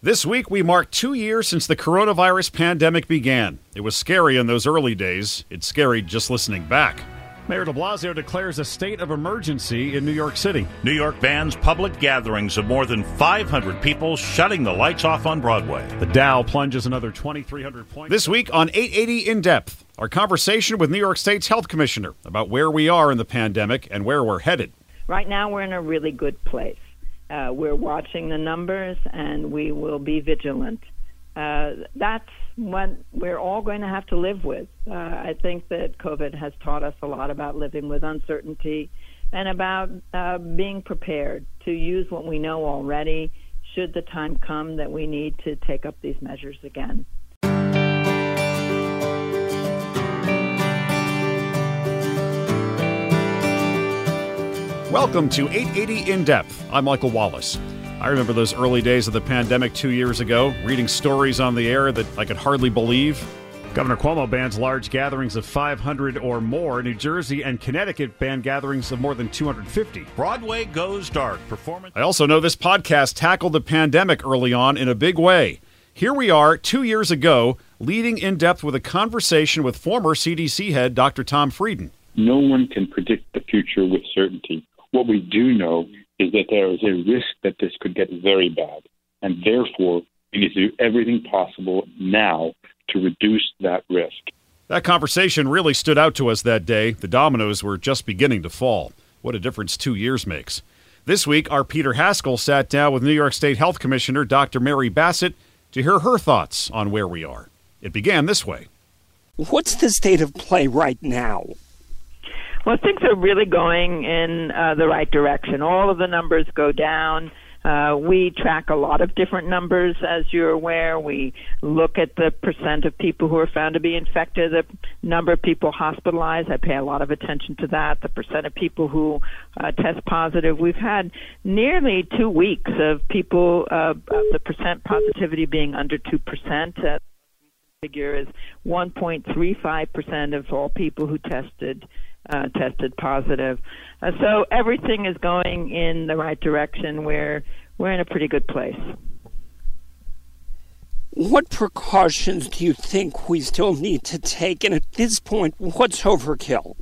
This week, we mark two years since the coronavirus pandemic began. It was scary in those early days. It's scary just listening back. Mayor de Blasio declares a state of emergency in New York City. New York bans public gatherings of more than 500 people, shutting the lights off on Broadway. The Dow plunges another 2,300 points. This week on 880 In Depth, our conversation with New York State's health commissioner about where we are in the pandemic and where we're headed. Right now, we're in a really good place. Uh, we're watching the numbers and we will be vigilant. Uh, that's what we're all going to have to live with. Uh, I think that COVID has taught us a lot about living with uncertainty and about uh, being prepared to use what we know already should the time come that we need to take up these measures again. Welcome to 880 In Depth. I'm Michael Wallace. I remember those early days of the pandemic two years ago, reading stories on the air that I could hardly believe. Governor Cuomo bans large gatherings of 500 or more. New Jersey and Connecticut ban gatherings of more than 250. Broadway goes dark. Performance. I also know this podcast tackled the pandemic early on in a big way. Here we are, two years ago, leading in depth with a conversation with former CDC head Dr. Tom Frieden. No one can predict the future with certainty. What we do know is that there is a risk that this could get very bad, and therefore we need to do everything possible now to reduce that risk. That conversation really stood out to us that day. The dominoes were just beginning to fall. What a difference two years makes. This week, our Peter Haskell sat down with New York State Health Commissioner Dr. Mary Bassett to hear her thoughts on where we are. It began this way What's the state of play right now? Well, things are really going in uh, the right direction. All of the numbers go down. Uh, we track a lot of different numbers, as you're aware. We look at the percent of people who are found to be infected, the number of people hospitalized. I pay a lot of attention to that. The percent of people who uh, test positive. We've had nearly two weeks of people, uh, of the percent positivity being under two percent. Uh, figure is 1.35 percent of all people who tested uh, tested positive. Uh, so everything is going in the right direction. We're we're in a pretty good place. What precautions do you think we still need to take? And at this point, what's overkill?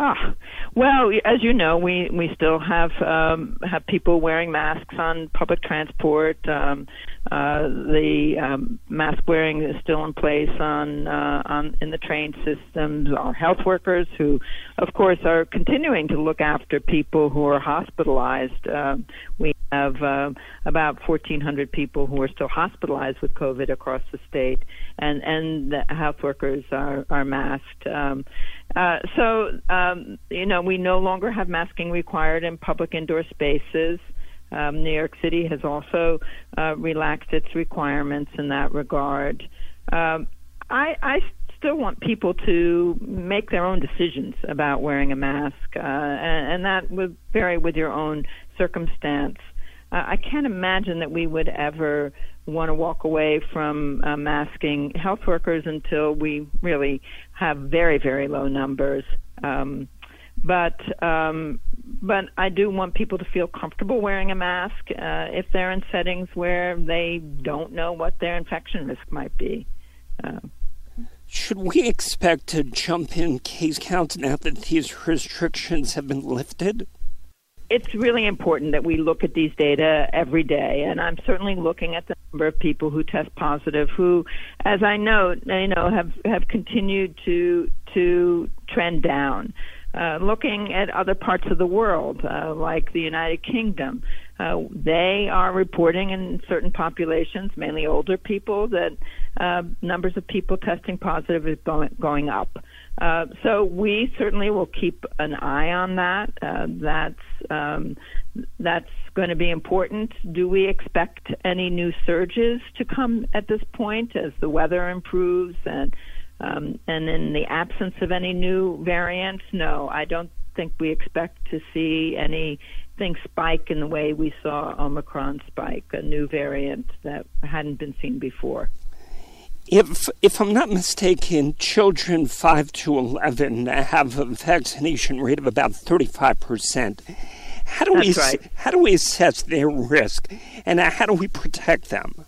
Ah, well, as you know, we we still have um, have people wearing masks on public transport. Um, uh, the um, mask wearing is still in place on uh, on in the train systems. Our health workers, who, of course, are continuing to look after people who are hospitalized. Uh, we have uh, about 1,400 people who are still hospitalized with COVID across the state, and and the health workers are are masked. Uh, so, um, you know, we no longer have masking required in public indoor spaces. Um, New York City has also uh, relaxed its requirements in that regard. Um, I, I still want people to make their own decisions about wearing a mask, uh, and, and that would vary with your own circumstance. Uh, I can't imagine that we would ever want to walk away from uh, masking health workers until we really have very, very low numbers. Um, but um, but I do want people to feel comfortable wearing a mask uh, if they're in settings where they don't know what their infection risk might be. Uh, Should we expect to jump in case counts now that these restrictions have been lifted? It's really important that we look at these data every day, and I'm certainly looking at the number of people who test positive, who, as I note, you know, have have continued to to trend down. Uh, looking at other parts of the world, uh, like the United Kingdom, uh, they are reporting in certain populations, mainly older people, that uh, numbers of people testing positive is going, going up. Uh, so we certainly will keep an eye on that. Uh, that's um, that's going to be important. Do we expect any new surges to come at this point as the weather improves and um, and in the absence of any new variants? No, I don't think we expect to see anything spike in the way we saw Omicron spike, a new variant that hadn't been seen before if if I'm not mistaken, children five to eleven have a vaccination rate of about thirty five percent. How do That's we right. how do we assess their risk, and how do we protect them?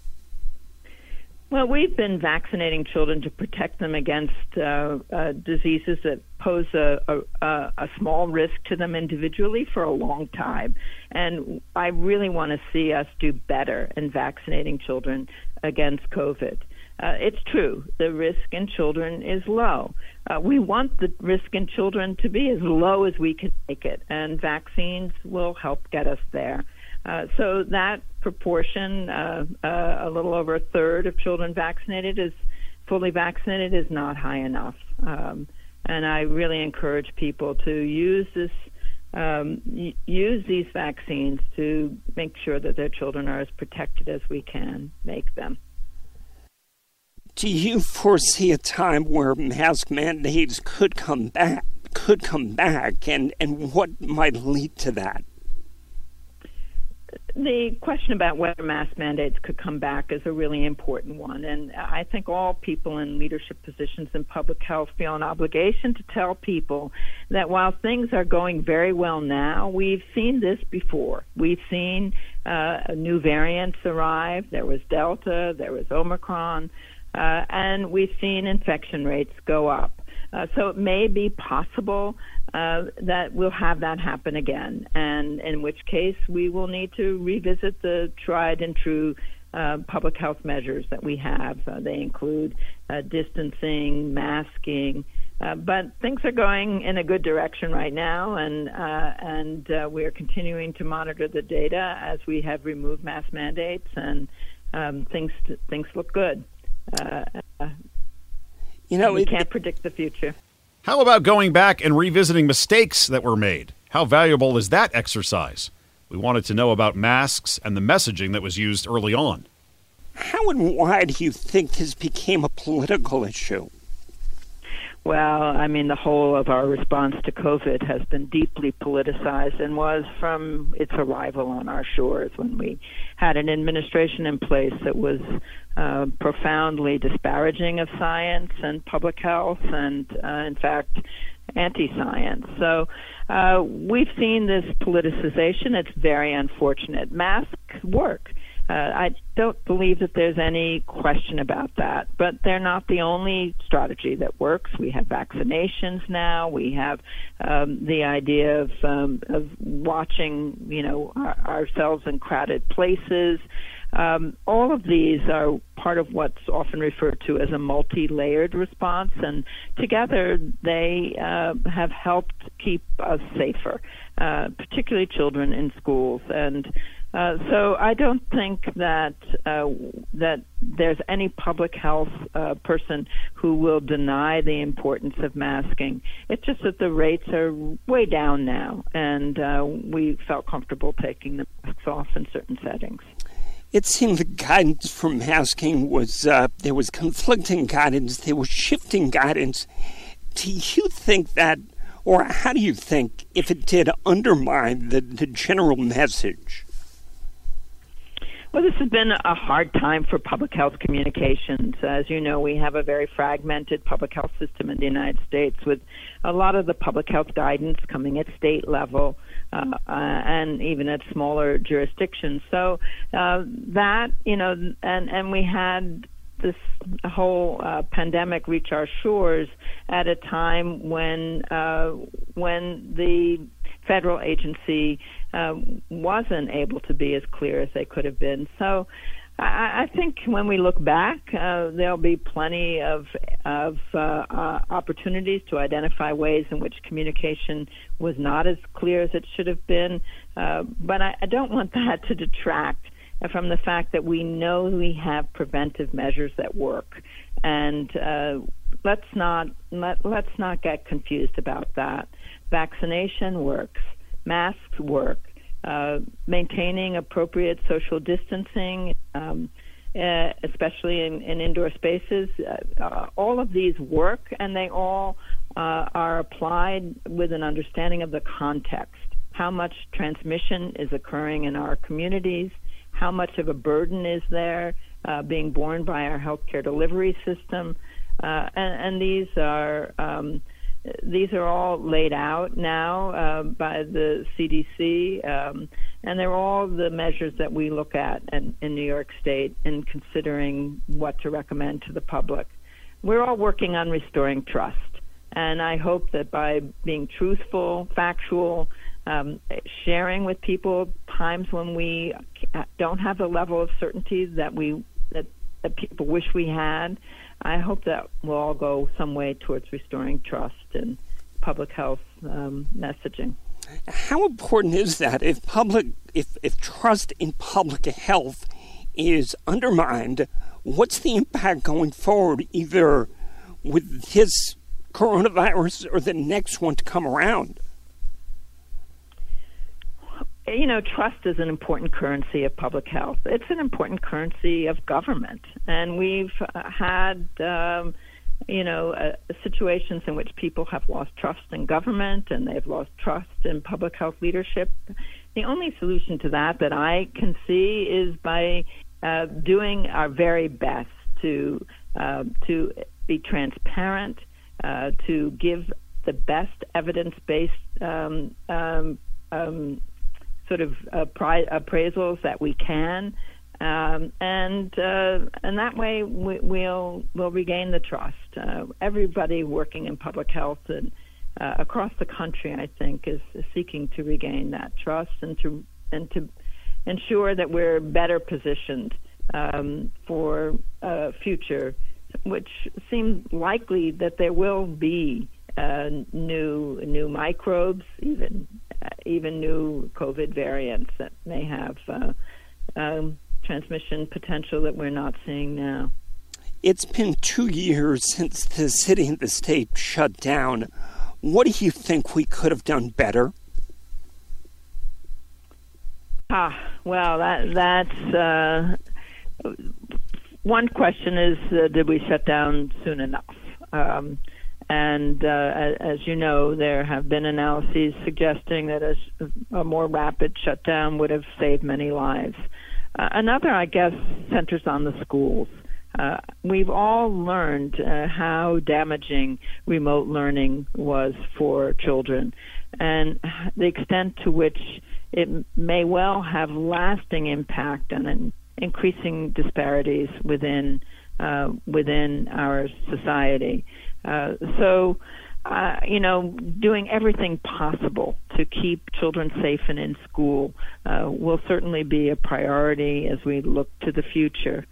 Well, we've been vaccinating children to protect them against uh, uh, diseases that pose a, a, a small risk to them individually for a long time. And I really want to see us do better in vaccinating children against COVID. Uh, it's true, the risk in children is low. Uh, we want the risk in children to be as low as we can make it, and vaccines will help get us there. Uh, so that proportion, uh, uh, a little over a third of children vaccinated is fully vaccinated, is not high enough. Um, and I really encourage people to use this, um, use these vaccines to make sure that their children are as protected as we can make them. Do you foresee a time where mask mandates could come back? Could come back, and and what might lead to that? The question about whether mask mandates could come back is a really important one. And I think all people in leadership positions in public health feel an obligation to tell people that while things are going very well now, we've seen this before. We've seen uh, new variants arrive. There was Delta, there was Omicron, uh, and we've seen infection rates go up. Uh, so it may be possible uh, that we'll have that happen again, and in which case we will need to revisit the tried and true uh, public health measures that we have. Uh, they include uh, distancing, masking, uh, but things are going in a good direction right now, and uh, and uh, we are continuing to monitor the data as we have removed mask mandates, and um, things things look good. Uh, uh, You know, we it- can't predict the future. How about going back and revisiting mistakes that were made? How valuable is that exercise? We wanted to know about masks and the messaging that was used early on. How and why do you think this became a political issue? Well, I mean, the whole of our response to COVID has been deeply politicized and was from its arrival on our shores when we had an administration in place that was uh, profoundly disparaging of science and public health and, uh, in fact, anti science. So uh, we've seen this politicization. It's very unfortunate. Masks work. Uh, I don't believe that there's any question about that, but they're not the only strategy that works. We have vaccinations now. We have um, the idea of um, of watching, you know, our, ourselves in crowded places. Um, all of these are part of what's often referred to as a multi-layered response, and together they uh, have helped keep us safer, uh, particularly children in schools and. Uh, so I don't think that uh, that there's any public health uh, person who will deny the importance of masking. It's just that the rates are way down now, and uh, we felt comfortable taking the masks off in certain settings. It seemed the guidance for masking was uh, there was conflicting guidance, there was shifting guidance. Do you think that, or how do you think, if it did undermine the, the general message? Well, this has been a hard time for public health communications. As you know, we have a very fragmented public health system in the United States with a lot of the public health guidance coming at state level uh, uh, and even at smaller jurisdictions. So uh, that, you know, and, and we had this whole uh, pandemic reach our shores at a time when uh, when the federal agency uh, wasn't able to be as clear as they could have been. So I, I think when we look back, uh, there'll be plenty of of uh, uh, opportunities to identify ways in which communication was not as clear as it should have been. Uh, but I, I don't want that to detract from the fact that we know we have preventive measures that work, and uh, let's not let, let's not get confused about that. Vaccination works, masks work, uh, maintaining appropriate social distancing, um, uh, especially in, in, indoor spaces. Uh, uh, all of these work, and they all uh, are applied with an understanding of the context. How much transmission is occurring in our communities? How much of a burden is there uh, being borne by our healthcare delivery system? and, and, these are um, these are all laid out now uh, by the CDC, um, and they're all the measures that we look at in, in, New York State in considering what to recommend to the public. We're all working on restoring trust, and I hope that by being truthful, factual, um, sharing with people times when we don't have the level of certainty that we that, that people wish we had, I hope that will all go some way towards restoring trust and public health um, messaging. How important is that if public if, if trust in public health is undermined, what's the impact going forward, either with this coronavirus or the next one to come around? You know, trust is an important currency of public health. It's an important currency of government, and we've uh, had, um, you know, uh, situations in which people have lost trust in government and they've lost trust in public health leadership. The only solution to that that I can see is by uh, doing our very best to uh, to be transparent, uh, to give the best evidence-based um, um, um, sort of appraisals that we can, um, and uh, and that way we, will we'll regain the trust. Uh, everybody working in public health and uh, across the country, I think, is, is seeking to regain that trust and to and to ensure that we're better positioned um, for uh, future, which seems likely that there will be uh, new new microbes, even even new COVID variants that may have uh, um, transmission potential that we're not seeing now. It's been two years since the city and the state shut down. What do you think we could have done better? Ah, well, that that's uh, one question is uh, did we shut down soon enough? Um, and uh, as you know, there have been analyses suggesting that a, a more rapid shutdown would have saved many lives. Uh, another, I guess, centers on the schools. Uh, we've all learned uh, how damaging remote learning was for children and the extent to which it may well have lasting impact and increasing disparities within uh, within our society. Uh, so, uh, you know, doing everything possible to keep children safe and in school uh, will certainly be a priority as we look to the future.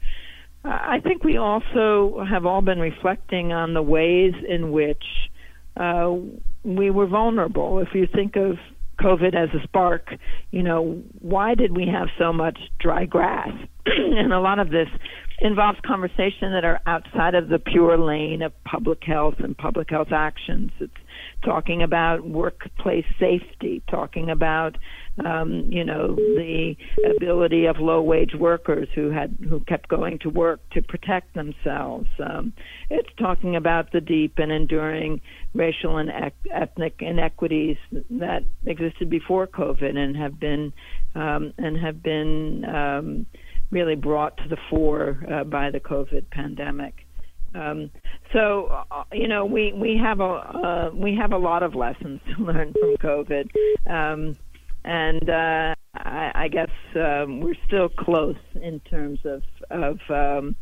I think we also have all been reflecting on the ways in which uh, we were vulnerable. If you think of COVID as a spark, you know, why did we have so much dry grass? and a lot of this involves conversation that are outside of the pure lane of public health and public health actions. It's talking about workplace safety, talking about um, you know the ability of low wage workers who had who kept going to work to protect themselves. Um, it's talking about the deep and enduring racial and ec- ethnic inequities that existed before COVID and have been um, and have been um, really brought to the fore uh, by the COVID pandemic. Um, so, uh, you know, we we have a uh, we have a lot of lessons to learn from COVID, um, and uh, I, I guess um, we're still close in terms of of um,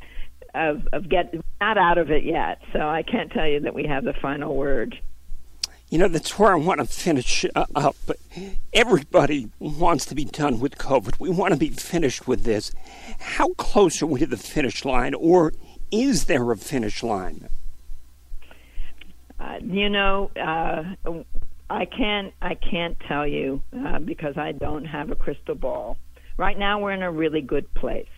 of, of getting not out of it yet. So I can't tell you that we have the final word. You know, that's where I want to finish uh, up. Everybody wants to be done with COVID. We want to be finished with this. How close are we to the finish line, or is there a finish line? Uh, you know, uh, I can't. I can't tell you uh, because I don't have a crystal ball. Right now, we're in a really good place.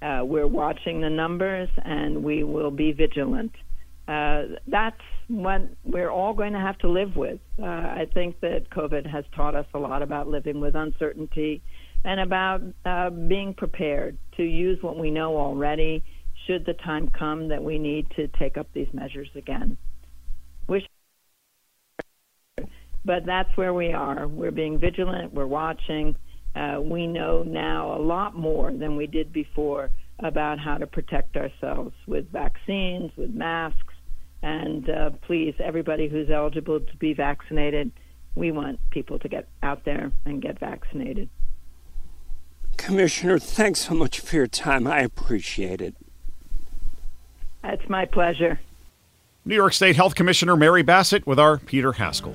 Uh, we're watching the numbers, and we will be vigilant. Uh, that's what we're all going to have to live with. Uh, I think that COVID has taught us a lot about living with uncertainty and about uh, being prepared to use what we know already should the time come that we need to take up these measures again. Wish, but that's where we are. We're being vigilant. We're watching. Uh, we know now a lot more than we did before about how to protect ourselves with vaccines, with masks, and uh, please, everybody who's eligible to be vaccinated, we want people to get out there and get vaccinated. Commissioner, thanks so much for your time. I appreciate it. It's my pleasure. New York State Health Commissioner Mary Bassett with our Peter Haskell.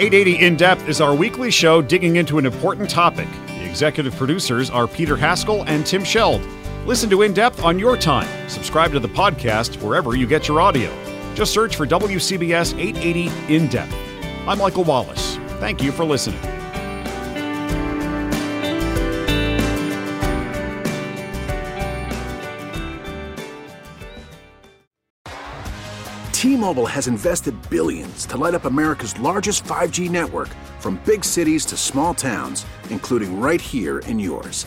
880 In Depth is our weekly show digging into an important topic. The executive producers are Peter Haskell and Tim Scheld. Listen to In Depth on your time. Subscribe to the podcast wherever you get your audio. Just search for WCBS 880 In Depth. I'm Michael Wallace. Thank you for listening. T-Mobile has invested billions to light up America's largest 5G network from big cities to small towns, including right here in yours.